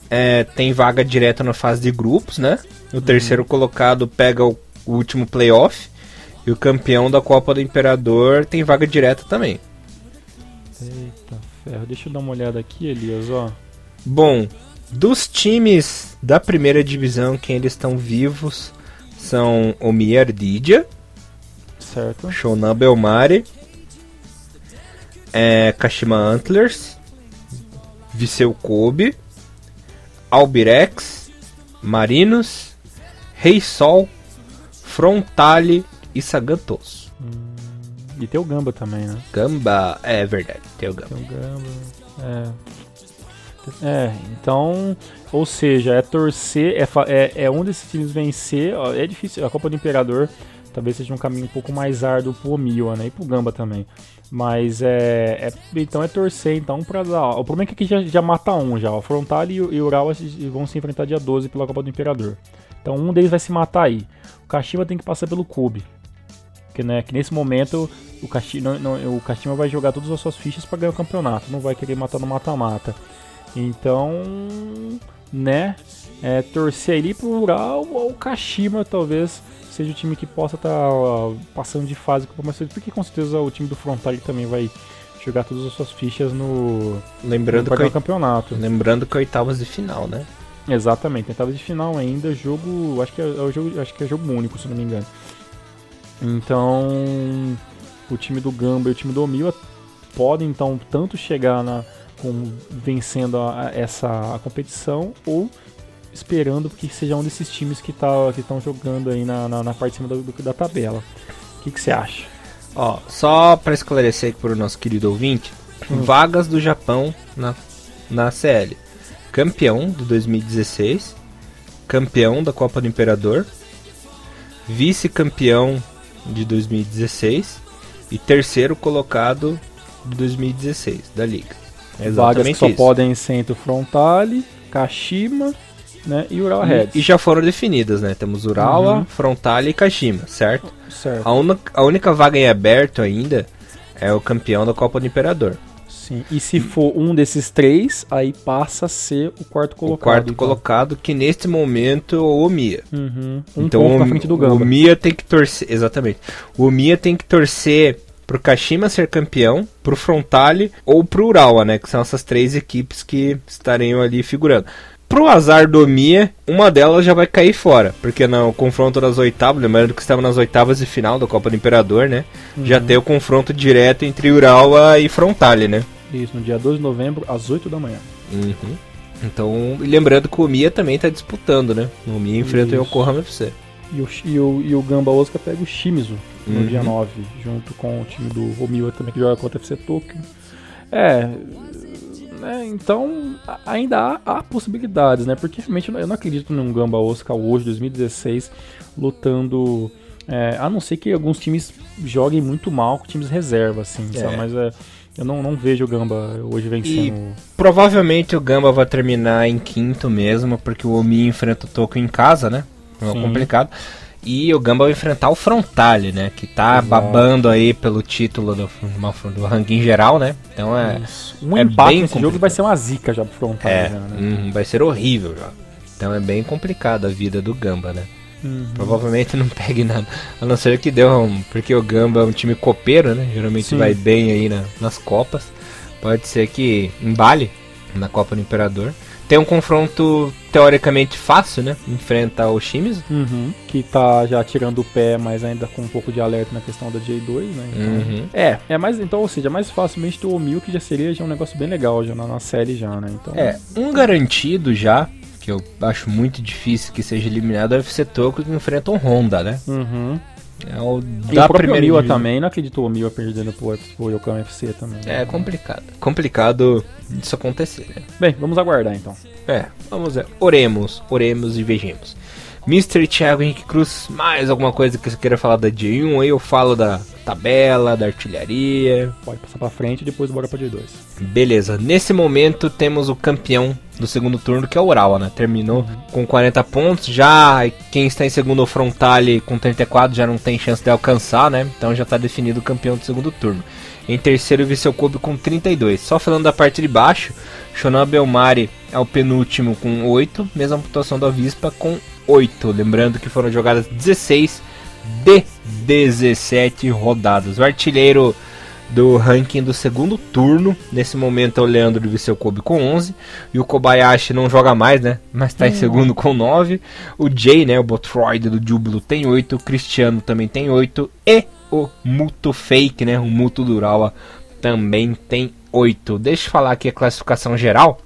[SPEAKER 1] é, tem vaga direta na fase de grupos, né? O uhum. terceiro colocado pega o, o último playoff. E o campeão da Copa do Imperador tem vaga direta também.
[SPEAKER 2] Eita ferro, deixa eu dar uma olhada aqui, Elias, ó.
[SPEAKER 1] Bom, dos times da primeira divisão, quem eles estão vivos são o Didia,
[SPEAKER 2] certo.
[SPEAKER 1] Shonan Belmare, é, Kashima Antlers, Viseu Kobe, Albirex, Marinos, Rei Sol, Frontale e Sagantos.
[SPEAKER 2] Hum, e tem o Gamba também, né?
[SPEAKER 1] Gamba, é verdade, tem o Gamba.
[SPEAKER 2] Tem o Gamba, é. É, então, ou seja, é torcer, é, é, é um desses times vencer. Ó, é difícil, a Copa do Imperador talvez seja um caminho um pouco mais árduo pro Omiwa, né? E pro Gamba também. Mas é, é, Então é torcer então pra dar. O problema é que aqui já, já mata um já. O Frontal e, o Urawa vão se enfrentar dia 12 pela Copa do Imperador. Então um deles vai se matar aí. O Kashima tem que passar pelo Cube. Que, né, que nesse momento o Kashima, não, não, o Kashima vai jogar todas as suas fichas para ganhar o campeonato. Não vai querer matar no mata-mata. Então, né, é, torcer ali pro Ural ou o Kashima talvez seja o time que possa estar tá, passando de fase com o porque com certeza o time do Frontal também vai jogar todas as suas fichas no,
[SPEAKER 1] lembrando
[SPEAKER 2] no
[SPEAKER 1] que
[SPEAKER 2] campeonato.
[SPEAKER 1] Lembrando que é oitavas de final, né?
[SPEAKER 2] Exatamente, oitavas de final ainda, jogo, acho que é, é o jogo, acho que é jogo único, se não me engano. Então, o time do Gamba e o time do Omila podem então tanto chegar na com, vencendo a, a, essa a competição ou esperando que seja um desses times que tá, estão jogando aí na, na, na, parte de cima do, do, da tabela. O que você acha?
[SPEAKER 1] Ó, só para esclarecer aqui para o nosso querido ouvinte, hum. vagas do Japão na, na CL. Campeão de 2016, campeão da Copa do Imperador, vice-campeão de 2016 e terceiro colocado de 2016 da liga.
[SPEAKER 2] É Vagas que só isso. podem ser entre Frontale, Kashima né, e Reds.
[SPEAKER 1] E, e já foram definidas, né? Temos Urawa,
[SPEAKER 2] Uhum.
[SPEAKER 1] Frontale e Kashima, certo?
[SPEAKER 2] Certo.
[SPEAKER 1] A, una- a única vaga em aberto ainda é o campeão da Copa do Imperador.
[SPEAKER 2] Sim. E se for um desses três, aí passa a ser o quarto colocado.
[SPEAKER 1] o quarto
[SPEAKER 2] então.
[SPEAKER 1] colocado, que neste momento é o Omiya.
[SPEAKER 2] Uhum. Um
[SPEAKER 1] então
[SPEAKER 2] ponto
[SPEAKER 1] o,
[SPEAKER 2] frente do
[SPEAKER 1] o
[SPEAKER 2] Gamba.
[SPEAKER 1] Omiya tem que torcer. Exatamente. O Omiya tem que torcer pro Kashima ser campeão, pro Frontale ou pro Urawa, né? Que são essas três equipes que estariam ali figurando. Pro azar do Omiya, uma delas já vai cair fora, porque no confronto das oitavas, lembrando que estamos nas oitavas de final da Copa do Imperador, né? Já
[SPEAKER 2] Uhum.
[SPEAKER 1] tem o confronto direto entre Urawa e Frontale, né?
[SPEAKER 2] Isso, no dia 2 de novembro, às 8 da manhã.
[SPEAKER 1] Uhum. Então, lembrando que o Omiya também tá disputando, né? O Omiya enfrenta o
[SPEAKER 2] Isso.
[SPEAKER 1] Yokohama FC.
[SPEAKER 2] E o, e o, e o Gamba Osaka pega o Shimizu no
[SPEAKER 1] Uhum.
[SPEAKER 2] dia 9, junto com o time do Omiwa também, que joga contra o FC Tokyo. É. né, então, ainda há, há possibilidades, né? Porque realmente eu não- acredito num Gamba Osaka hoje, 2016, lutando. é, a não ser que alguns times joguem muito mal com times reserva, assim,
[SPEAKER 1] É.
[SPEAKER 2] sabe? Mas é, eu não, não vejo o Gamba hoje vencendo.
[SPEAKER 1] Provavelmente o Gamba vai terminar em quinto mesmo, porque o Omiya enfrenta o Tokyo em casa, né? É complicado. E o Gamba vai enfrentar o Frontale, né? Que tá
[SPEAKER 2] Exato.
[SPEAKER 1] babando aí pelo título do, do ranking geral, né? Então é.
[SPEAKER 2] Isso. Um
[SPEAKER 1] é
[SPEAKER 2] empate nesse jogo
[SPEAKER 1] complicado.
[SPEAKER 2] vai ser uma zica já pro Frontale.
[SPEAKER 1] É,
[SPEAKER 2] já, né?
[SPEAKER 1] uhum, vai ser horrível já. Então é bem complicado a vida do Gamba, né?
[SPEAKER 2] Uhum.
[SPEAKER 1] Provavelmente não pegue nada. A não ser que deu um. Porque o Gamba é um time copeiro, né? Geralmente
[SPEAKER 2] Sim.
[SPEAKER 1] vai bem aí na- nas Copas. Pode ser que embale na Copa do Imperador. Tem um confronto teoricamente fácil, né? Enfrenta o Shimizu.
[SPEAKER 2] Uhum, que tá já tirando o pé, mas ainda com um pouco de alerta na questão da J2, né? Então,
[SPEAKER 1] Uhum.
[SPEAKER 2] É, é mais, então, ou seja, mais facilmente ter o Omil, que já seria já um negócio bem legal já na, na série já, né? Então,
[SPEAKER 1] É, um garantido já, que eu acho muito difícil que seja eliminado, é o FC Tokyo que enfrenta o Honda, né?
[SPEAKER 2] Uhum.
[SPEAKER 1] É o da primeira divisão.
[SPEAKER 2] também, não acreditou o Omil perdendo pro, pro Yokohama FC também.
[SPEAKER 1] É complicado. Complicado disso acontecer, né?
[SPEAKER 2] Bem, vamos aguardar então.
[SPEAKER 1] É, vamos ver. Oremos, oremos e vejamos. Mr. Thiago Henrique Cruz, mais alguma coisa que você queira falar da J1? Aí eu falo da tabela, da artilharia.
[SPEAKER 2] Pode passar pra frente e depois bora pra J2.
[SPEAKER 1] Beleza, nesse momento temos o campeão do segundo turno, que é o Urawa, né? Terminou com 40 pontos. Já quem está em segundo, Frontale, com 34, já não tem chance de alcançar, né? Então já está definido o campeão do segundo turno. Em terceiro, o Viseu Kobe com 32. Só falando da parte de baixo, Shonan Belmari é o penúltimo com 8, mesma pontuação da Vispa com 8. Lembrando que foram jogadas 16 de 17 rodadas. O artilheiro do ranking do segundo turno. Nesse momento é o Leandro do Viseu Kobe com 11. E o Kobayashi não joga mais, né? Mas tá em segundo com 9. O Jay, né? O Botroid do Júbilo tem 8. O Cristiano também tem 8. E o Muto Fake, né? O Muto Durawa também tem 8. Deixa eu falar aqui a classificação geral.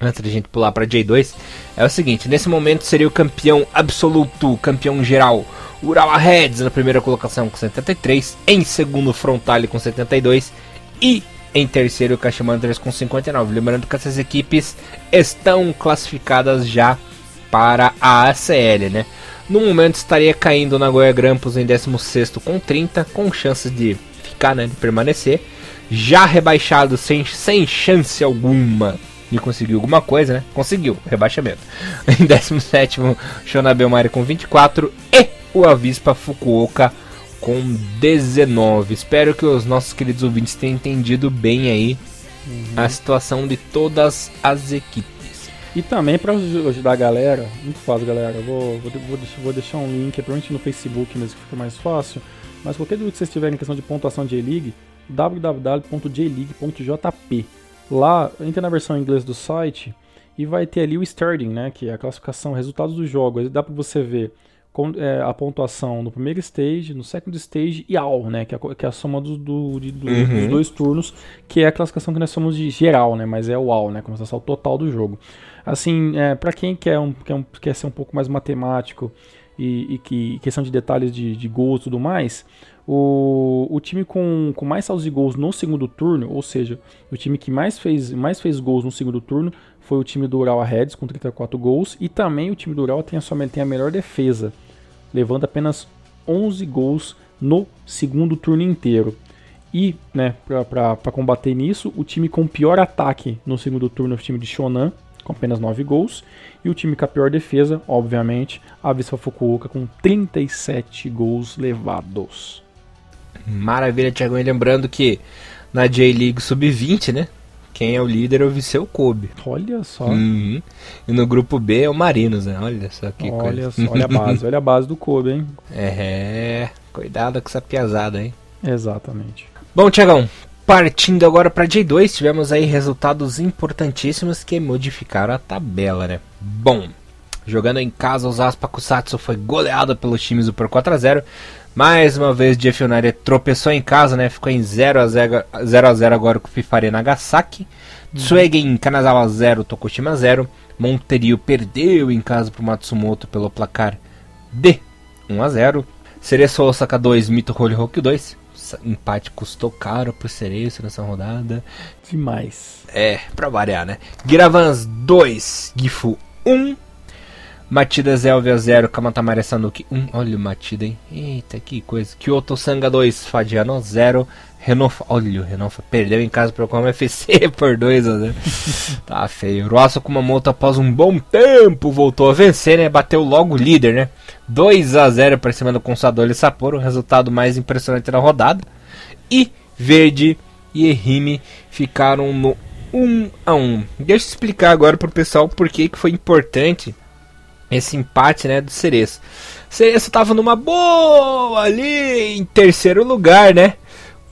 [SPEAKER 1] Antes da gente pular para J2, é o seguinte: nesse momento seria o campeão absoluto, campeão geral, Urawa Reds na primeira colocação com 73, em segundo Frontale com 72 e em terceiro Kashima Antlers com 59. Lembrando que essas equipes estão classificadas já para a ACL, né? No momento estaria caindo na Goiânia Grampus em 16º com 30, com chances de ficar, né, de permanecer. Já rebaixado sem, sem chance alguma de conseguir alguma coisa, né? Conseguiu, rebaixamento. Em 17 Shona Belmari com 24 e o Avispa Fukuoka com 19. Espero que os nossos queridos ouvintes tenham entendido bem aí a situação de todas as equipes.
[SPEAKER 2] E também para ajudar a galera, muito fácil, galera. Vou, vou, vou, deixar, vou deixar um link, provavelmente no Facebook mesmo que fica mais fácil. Mas qualquer dúvida que vocês tiverem em questão de pontuação de J-League, www.jleague.jp. Lá, entra na versão em inglês do site e vai ter ali o starting, né, que é a classificação, resultados do jogo. Aí dá para você ver com, é, a pontuação no primeiro stage, no second stage e all, né, que é, a- que é a soma do, do- de- do-
[SPEAKER 1] Uhum.
[SPEAKER 2] dos dois turnos, que é a classificação que nós somos de geral, né, mas é o all, né, como se fosse o total do jogo. Assim, é, para quem quer, um, quer, um- quer ser um pouco mais matemático e, e que questão de detalhes de, de gols e tudo mais, o, o time com, com mais saldos de gols no segundo turno, ou seja, o time que mais fez, mais fez gols no segundo turno foi o time do Urawa Reds com 34 gols e também o time do Urawa tem a, sua, tem a melhor defesa, levando apenas 11 gols no segundo turno inteiro. E, né, para combater nisso, o time com pior ataque no segundo turno é o time de Shonan, com apenas 9 gols. E o time com a pior defesa, obviamente, a Vispa Fukuoka com 37 gols levados.
[SPEAKER 1] Maravilha, Thiago. E lembrando que na J-League Sub-20, né? Quem é o líder é o Viseu Kobe.
[SPEAKER 2] Olha só.
[SPEAKER 1] Uhum. E no grupo B é o Marinos, né? Olha só que
[SPEAKER 2] olha
[SPEAKER 1] coisa.
[SPEAKER 2] Só, olha a base, olha a base do Kobe, hein?
[SPEAKER 1] É, cuidado com essa piazada, hein?
[SPEAKER 2] Exatamente.
[SPEAKER 1] Bom, Tiagão, partindo agora para J2, tivemos aí resultados importantíssimos que modificaram a tabela, né? Bom, jogando em casa, o Zaspa Kusatsu foi goleado pelos times do por 4 a 0 mais uma vez, Jeff United tropeçou em casa, né? Ficou em 0 a 0, 0, a 0 agora com o Fifare Nagasaki. Uhum. Tsuegen Kanazawa 0, Tokushima 0. Monterio perdeu em casa para o Matsumoto pelo placar de 1 a 0. Cereço Osaka 2, Mito Holyhoku 2. Empate custou caro pro Cereço nessa rodada.
[SPEAKER 2] Demais.
[SPEAKER 1] É, pra variar, né? Giravans 2, Gifu 1. Matida Zelvia 0, Kamatamare Sanuki 1. Olha o Matida, hein? Eita, que coisa. Kyoto Sanga 2, Fadiano 0. Renofa, olha o Renofa, perdeu em casa para o Como FC por 2 a 0. tá feio. Rosso Kumamoto, após um bom tempo, voltou a vencer, né? Bateu logo o líder, né? 2 a 0 para cima do Consador e Sapporo, o resultado mais impressionante da rodada. E Verde e Erime ficaram no 1 a 1. Deixa eu explicar agora pro pessoal por que, que foi importante esse empate né, do Cereço. Cereço estava numa boa ali em terceiro lugar, né?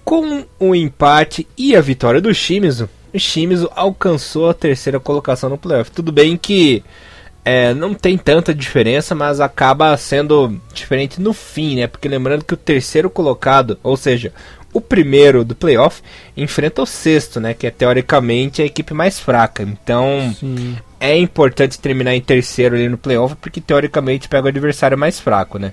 [SPEAKER 1] Com o empate e a vitória do Shimizu, o Shimizu alcançou a terceira colocação no playoff. Tudo bem que é, não tem tanta diferença, mas acaba sendo diferente no fim, né? Porque lembrando que o terceiro colocado, ou seja, o primeiro do playoff, enfrenta o sexto, né? Que é teoricamente a equipe mais fraca. Então Sim. É importante terminar em terceiro ali no playoff, porque teoricamente pega o adversário mais fraco, né?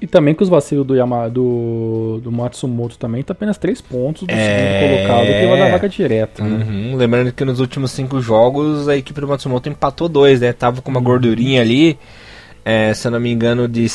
[SPEAKER 2] E também que os vacilos do, Yama, do, do Matsumoto também tá apenas 3 pontos do é... segundo colocado, que vai dar vaga direta. Né?
[SPEAKER 1] Uhum. Lembrando que nos últimos 5 jogos a equipe do Matsumoto empatou 2, né? Tava com uma gordurinha ali, é, se eu não me engano, de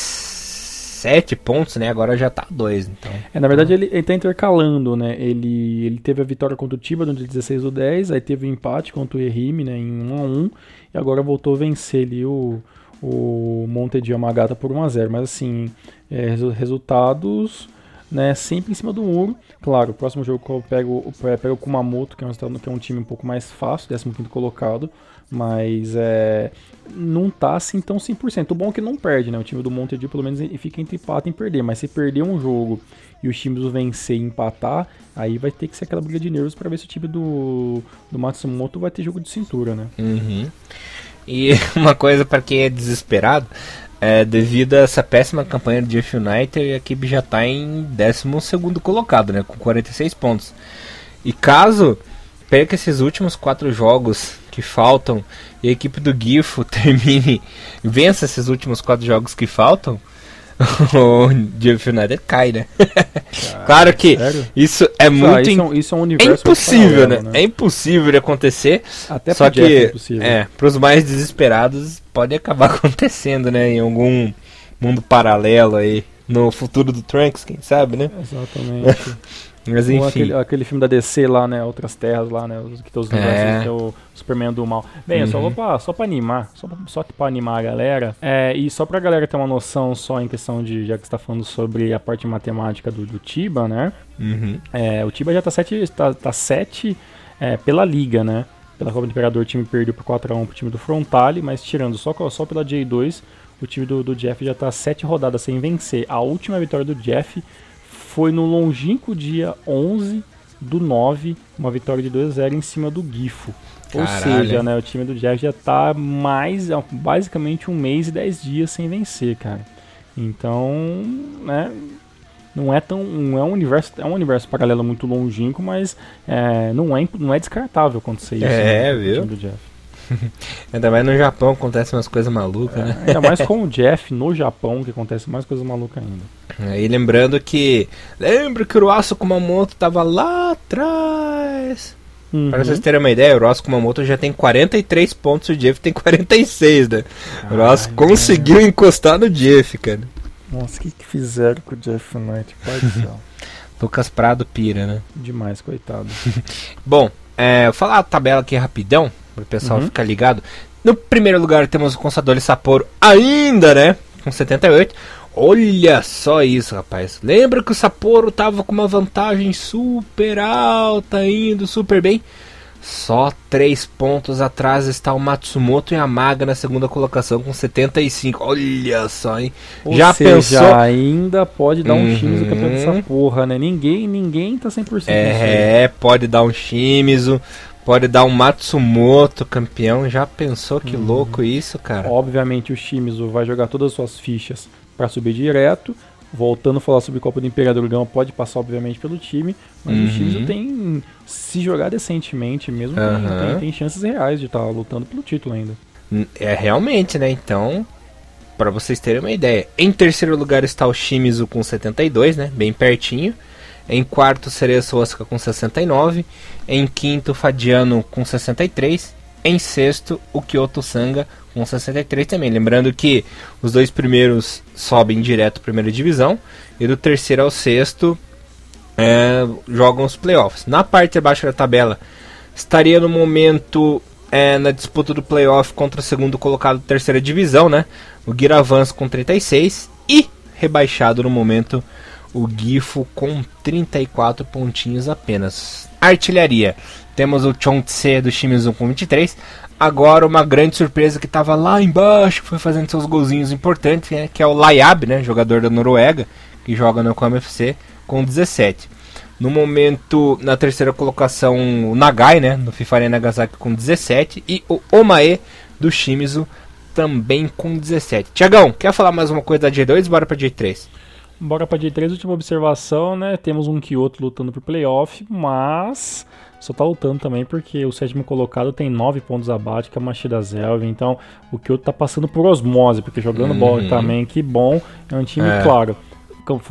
[SPEAKER 1] 7 pontos, né? Agora já tá 2, então.
[SPEAKER 2] É, na verdade ele, ele tá intercalando, né? Ele, ele teve a vitória contra o Tiba no dia 16 do 10, aí teve o um empate contra o Erime, né? Em 1 a 1 e agora voltou a vencer ali o o Monte de Yamagata por 1 a 0 Mas assim, é, resultados né, sempre em cima do muro. Claro, o próximo jogo eu pego, eu pego o Kumamoto, que é, um, que é um time um pouco mais fácil, 15 colocado. Mas é, não tá assim tão 100%. O bom é que não perde, né? O time do Montedio pelo menos fica entre empate em perder. Mas se perder um jogo e os times vencer e empatar, aí vai ter que ser aquela briga de nervos para ver se o time do, do Matsumoto vai ter jogo de cintura, né?
[SPEAKER 1] Uhum. E uma coisa para quem é desesperado, é, devido a essa péssima campanha do Jeff United, a equipe já está em 12 colocado, né, com 46 pontos. E caso perca esses últimos quatro jogos que faltam e a equipe do Gifo termine, vença esses últimos quatro jogos que faltam, o Jeff United cai, né? claro que
[SPEAKER 2] sério?
[SPEAKER 1] isso é muito.
[SPEAKER 2] Isso, é, isso é um universo.
[SPEAKER 1] É impossível, né? né? É impossível de acontecer. Até só que, é é, pros mais desesperados, pode acabar acontecendo, né? Em algum mundo paralelo aí. No futuro do Trunks, quem sabe, né?
[SPEAKER 2] Exatamente. Mas enfim. Aquele, aquele, filme da DC lá, né? Outras Terras lá, né? Que tem os é. o Superman do mal. Bem, uhum. só vou pra, só pra animar, só pra, só pra animar a galera. É, e só pra galera ter uma noção só em questão de, já que você tá falando sobre a parte matemática do, do Tiba, né?
[SPEAKER 1] Uhum.
[SPEAKER 2] É, o Tiba já tá 7 tá, tá sete, é, pela liga, né? Pela Copa do Imperador, o time perdeu por 4x1 pro time do Frontale, mas tirando só, só pela J2, o time do, do Jeff já tá 7 rodadas sem vencer. A última vitória do Jeff foi no longínquo dia 11 do 9, uma vitória de 2 a 0 em cima do Gifo. Ou seja, né, o time do Jeff já tá mais, basicamente um mês e 10 dias sem vencer, cara. Então, né, não é tão, não é um universo, é um universo paralelo muito longínquo, mas é, não é não é descartável acontecer isso.
[SPEAKER 1] É, né, viu? Do Jeff. Ainda mais no Japão acontecem umas coisas malucas, é, né?
[SPEAKER 2] Ainda mais com o Jeff no Japão, que acontece mais coisas malucas ainda.
[SPEAKER 1] É, e lembrando que. Lembra que o Ruaço Kumamoto tava lá atrás. Uhum. Para vocês terem uma ideia, o Ross Kumamoto já tem 43 pontos e o Jeff tem 46, né? o Ross conseguiu encostar no Jeff, cara.
[SPEAKER 2] Nossa, o que, que fizeram com o Jeff Knight? Pai do céu.
[SPEAKER 1] Lucas Prado pira, né?
[SPEAKER 2] Demais, coitado.
[SPEAKER 1] Bom, é, vou falar a tabela aqui rapidão Para o pessoal uhum. ficar ligado. No primeiro lugar temos o Consadole Sapporo ainda, né? Com 78. Olha só isso, rapaz. Lembra que o Sapporo tava com uma vantagem super alta, indo super bem. Só três pontos atrás está o Matsumoto e a Maga na segunda colocação com 75. Olha só, hein?
[SPEAKER 2] Ou Já seja, pensou? ainda pode dar um Shimizu campeão dessa uhum. porra, né? Ninguém, ninguém tá 100%
[SPEAKER 1] É, pode dar um Shimizu, pode dar um Matsumoto campeão. Já pensou que uhum. louco isso, cara?
[SPEAKER 2] Obviamente o Shimizu vai jogar todas as suas fichas para subir direto. Voltando a falar sobre Copa do Imperador Gama, pode passar obviamente pelo time, mas uhum. o Shimizu tem, se jogar decentemente mesmo, uhum. tem, tem, tem, chances reais de estar tá lutando pelo título ainda.
[SPEAKER 1] É realmente, né? Então, para vocês terem uma ideia, em terceiro lugar está o Shimizu com 72, né? Bem pertinho. Em quarto, Cereço Osaka com 69. Em quinto, Fadiano com 63. Em sexto, o Kyoto Sanga com 63 também. Lembrando que os dois primeiros sobem direto à primeira divisão e do terceiro ao sexto é, jogam os playoffs. Na parte de baixo da tabela estaria no momento é, na disputa do playoff contra o segundo colocado da terceira divisão, né? O Giravans com 36 e rebaixado no momento o Gifo com 34 pontinhos apenas. Artilharia. Temos o Chongtse do Shimizu com 23. Agora uma grande surpresa que estava lá embaixo, foi fazendo seus golzinhos importantes, né, que é o Layab, né, jogador da Noruega, que joga no KMFC com 17. No momento, na terceira colocação, o Nagai, né, no FIFA Arena Nagasaki com 17 e o Omae do Shimizu também com 17. Tiagão, quer falar mais uma coisa da J2? Bora pra J3.
[SPEAKER 2] Bora pra J3, última observação, né? Temos um Kyoto lutando por playoff, mas só tá lutando também porque o sétimo colocado tem 9 pontos abaixo, que é a Machida Zelva. Então o Kyoto tá passando por osmose, porque jogando uhum. bola também, que bom. É um time, é. claro,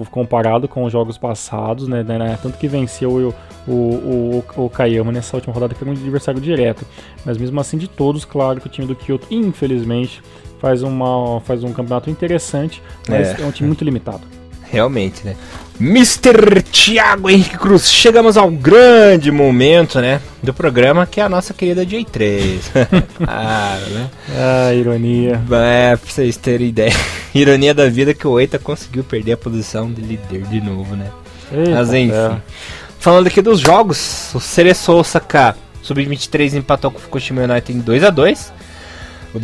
[SPEAKER 2] comparado com os jogos passados, né? né tanto que venceu o, o, o, o Kayama nessa última rodada, que era um adversário direto. Mas mesmo assim, de todos, claro que o time do Kyoto, infelizmente, faz, uma, faz um campeonato interessante, mas é, é um time muito limitado.
[SPEAKER 1] Realmente, né? Mr. Thiago Henrique Cruz, chegamos ao grande momento, né, do programa, que é a nossa querida J3.
[SPEAKER 2] ah, né? Ah, ironia.
[SPEAKER 1] É, pra vocês terem ideia. Ironia da vida que o Eita conseguiu perder a posição de líder de novo, né? Eita, Mas enfim. É. Falando aqui dos jogos, o Cereço Osaka Sub-23 empatou com o Fukushima United em 2x2. O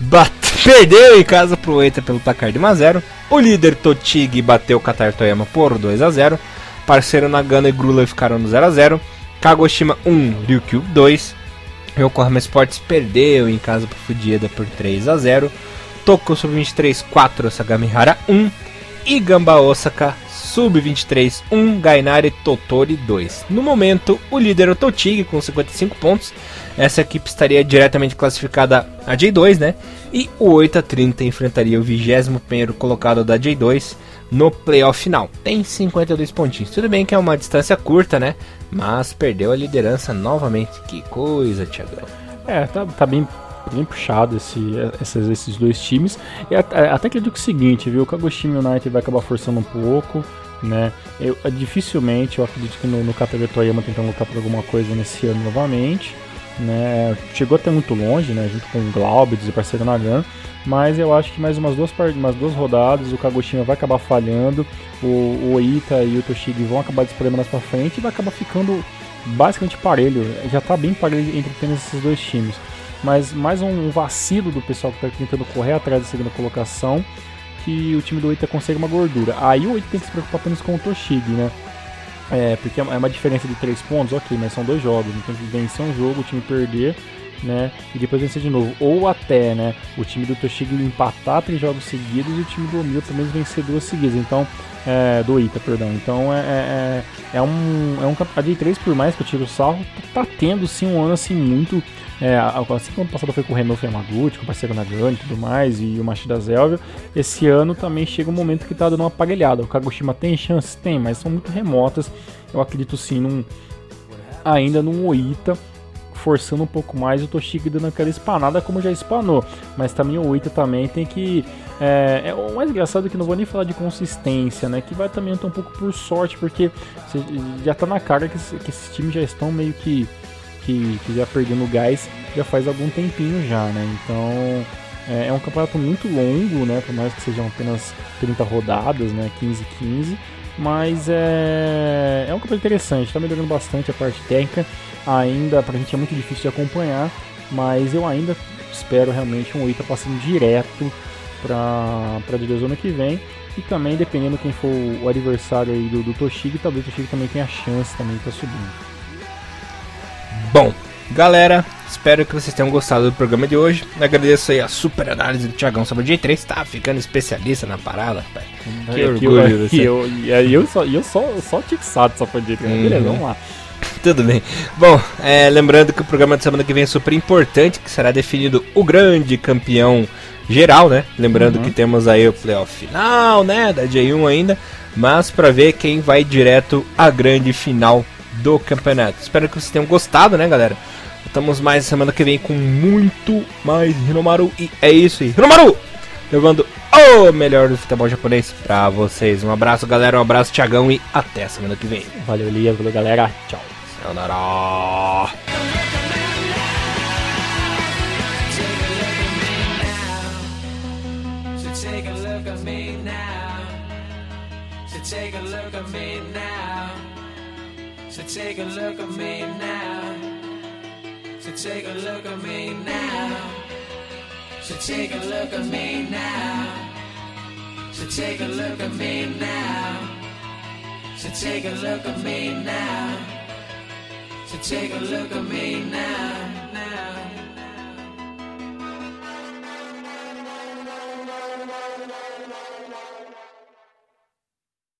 [SPEAKER 1] Bromets perdeu em casa pro Eita pelo placar de 1x0. O líder Totig bateu Qatar Toyama por 2 a 0. Parceiro Nagano e Grula ficaram no 0 a 0. Kagoshima 1, Ryukyu 2. Yokohama Sports perdeu em casa pro Fujieda por 3 a 0. Tokyo Sub-23 4, Sagamihara 1. E Gamba Osaka Sub-23 1, Gainari Totori 2. No momento, o líder é o Totig com 55 pontos essa equipe estaria diretamente classificada a J2, né? E o 8 a 30 enfrentaria o 21 colocado da J2 no playoff final. Tem 52 pontinhos. Tudo bem que é uma distância curta, né? Mas perdeu a liderança novamente. Que coisa, Thiago.
[SPEAKER 2] É, tá, tá bem, bem puxado esse, esses, esses dois times. E até, até acredito que é o seguinte, viu? O Kagoshima United vai acabar forçando um pouco. Né? Eu, dificilmente eu acredito que no, no Kataga Toyama tentando lutar por alguma coisa nesse ano novamente né? Chegou até muito longe, né? Junto com o Glaubitz e parceiro Nagan. Mas eu acho que mais umas duas, umas duas rodadas o Kagoshima vai acabar falhando, o, o Oita e o Toshigi vão acabar disparando mais pra frente e vai acabar ficando basicamente parelho. Já tá bem parelho entre apenas esses dois times. Mas mais um vacilo do pessoal que tá tentando correr atrás da segunda colocação que o time do Oita consegue uma gordura. Aí o Oita tem que se preocupar apenas com o Toshigi, né? É, porque é uma diferença de 3 pontos, ok, mas são dois jogos. Então, vencer um jogo, o time perder, né? E depois vencer de novo. Ou até, né? O time do Toshigi empatar três jogos seguidos e o time do Omil também vencer duas seguidas. Então, é, do Ita, perdão. Então, é, é, é, é um, é um campeonato de 3, por mais que eu tiro o sarro, tá, tá tendo sim um ano assim muito é, assim como ano passado foi com o Fermagutti, com o parceiro Nagano e tudo mais, e o Machida Zelvia, esse ano também chega um momento que tá dando uma aparelhada. O Kagoshima tem chances? Tem, mas são muito remotas. Eu acredito sim num, ainda num Oita forçando um pouco mais o Toshiki dando aquela espanada como já espanou. Mas também o Oita também tem que. É, é, o mais engraçado é que não vou nem falar de consistência, né? Que vai também um pouco por sorte, porque já tá na cara que, que esses times já estão meio que que, que já perdendo gás já faz algum tempinho já, né? Então é, é um campeonato muito longo, né? Por mais que sejam apenas 30 rodadas, né? 15 15. Mas é, é um campeonato interessante, está melhorando bastante a parte técnica. Ainda pra gente é muito difícil de acompanhar, mas eu ainda espero realmente um Oita passando direto para a divisão ano que vem. E também, dependendo quem for o adversário aí do, do Toshigi, talvez o Toshigi também tenha chance também para subir.
[SPEAKER 1] Bom, galera, espero que vocês tenham gostado do programa de hoje. Agradeço aí a super análise do Thiagão sobre o J3, tá ficando especialista na parada, pai.
[SPEAKER 2] Que é, orgulho. E eu, eu, eu, só, eu só, só fixado só foi J3. Uhum. Beleza, vamos lá.
[SPEAKER 1] Tudo bem. Bom, é, lembrando que o programa de semana que vem é super importante, que será definido o grande campeão geral, né? Lembrando uhum. que temos aí o playoff final, né? Da J1 ainda, mas para ver quem vai direto à grande final do campeonato. Espero que vocês tenham gostado, né, galera? Estamos mais semana que vem com muito mais Hinomaru e é isso aí. Hinomaru! Levando o melhor do futebol japonês pra vocês. Um abraço, galera. Um abraço, Thiagão, e até semana que vem.
[SPEAKER 2] Valeu, Lia. Valeu, galera. Tchau.
[SPEAKER 1] Sayonara. take a look at me now. So take a look at me now. So take a look at me now. So take a look at me now. So take a look at me now. So take a look at me now. Now. now.